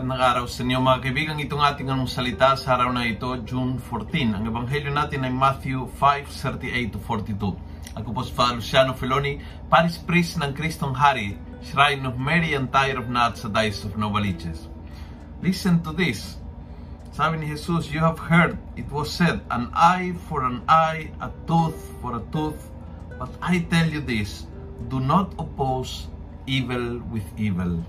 Magandang araw sa inyo mga kaibigan. Itong ating anong salita sa araw na ito, June 14. Ang ebanghelyo natin ay Matthew 5:38 to 42. Ako po si Father Luciano Filoni, Paris Priest ng Kristong Hari, Shrine of Mary and Tyre of Nuts sa Diocese of Novaliches. Listen to this. Sabi ni Jesus, You have heard, it was said, an eye for an eye, a tooth for a tooth. But I tell you this, do not oppose evil with evil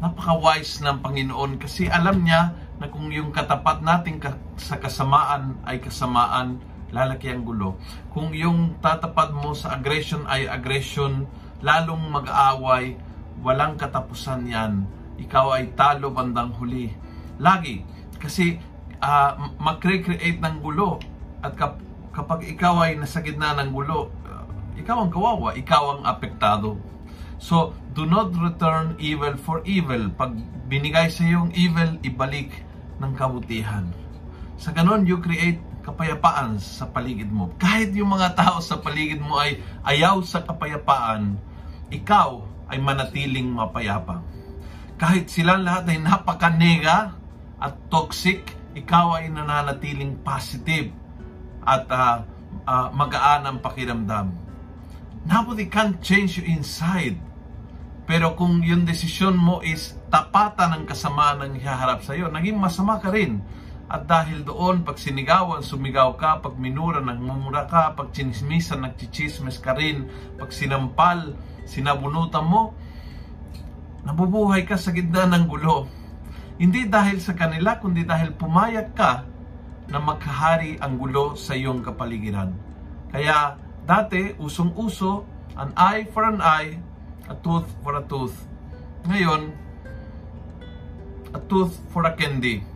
napaka-wise ng Panginoon kasi alam niya na kung yung katapat natin sa kasamaan ay kasamaan, lalaki ang gulo. Kung yung tatapat mo sa aggression ay aggression, lalong mag-aaway, walang katapusan yan. Ikaw ay talo bandang huli. Lagi. Kasi uh, mag-create ng gulo. At kap- kapag ikaw ay nasa gitna ng gulo, uh, ikaw ang kawawa, ikaw ang apektado. So, do not return evil for evil. Pag binigay sa yung evil, ibalik ng kabutihan. Sa ganon, you create kapayapaan sa paligid mo. Kahit yung mga tao sa paligid mo ay ayaw sa kapayapaan, ikaw ay manatiling mapayapa. Kahit silang lahat ay napakanega at toxic, ikaw ay nananatiling positive at uh, uh, magaan ang pakiramdam. Nobody can change you inside pero kung yung desisyon mo is tapatan ng kasamaan ng ihaharap sa iyo, naging masama ka rin. At dahil doon, pag sinigawan, sumigaw ka, pag minura, nagmumura ka, pag chinismisan, nagchichismes ka rin, pag sinampal, sinabunutan mo, nabubuhay ka sa gitna ng gulo. Hindi dahil sa kanila, kundi dahil pumayag ka na magkahari ang gulo sa iyong kapaligiran. Kaya dati, usong-uso, an eye for an eye, a tooth for a tooth. Ngayon, a tooth for a candy,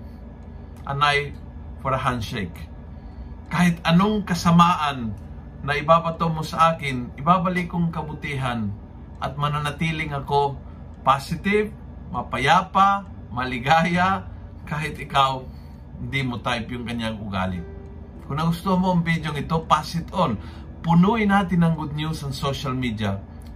an eye for a handshake. Kahit anong kasamaan na ibabato mo sa akin, ibabalik kong kabutihan at mananatiling ako positive, mapayapa, maligaya, kahit ikaw hindi mo type yung kanyang ugali. Kung nagustuhan mo ang video ito, pass it on. Punuin natin ng good news sa social media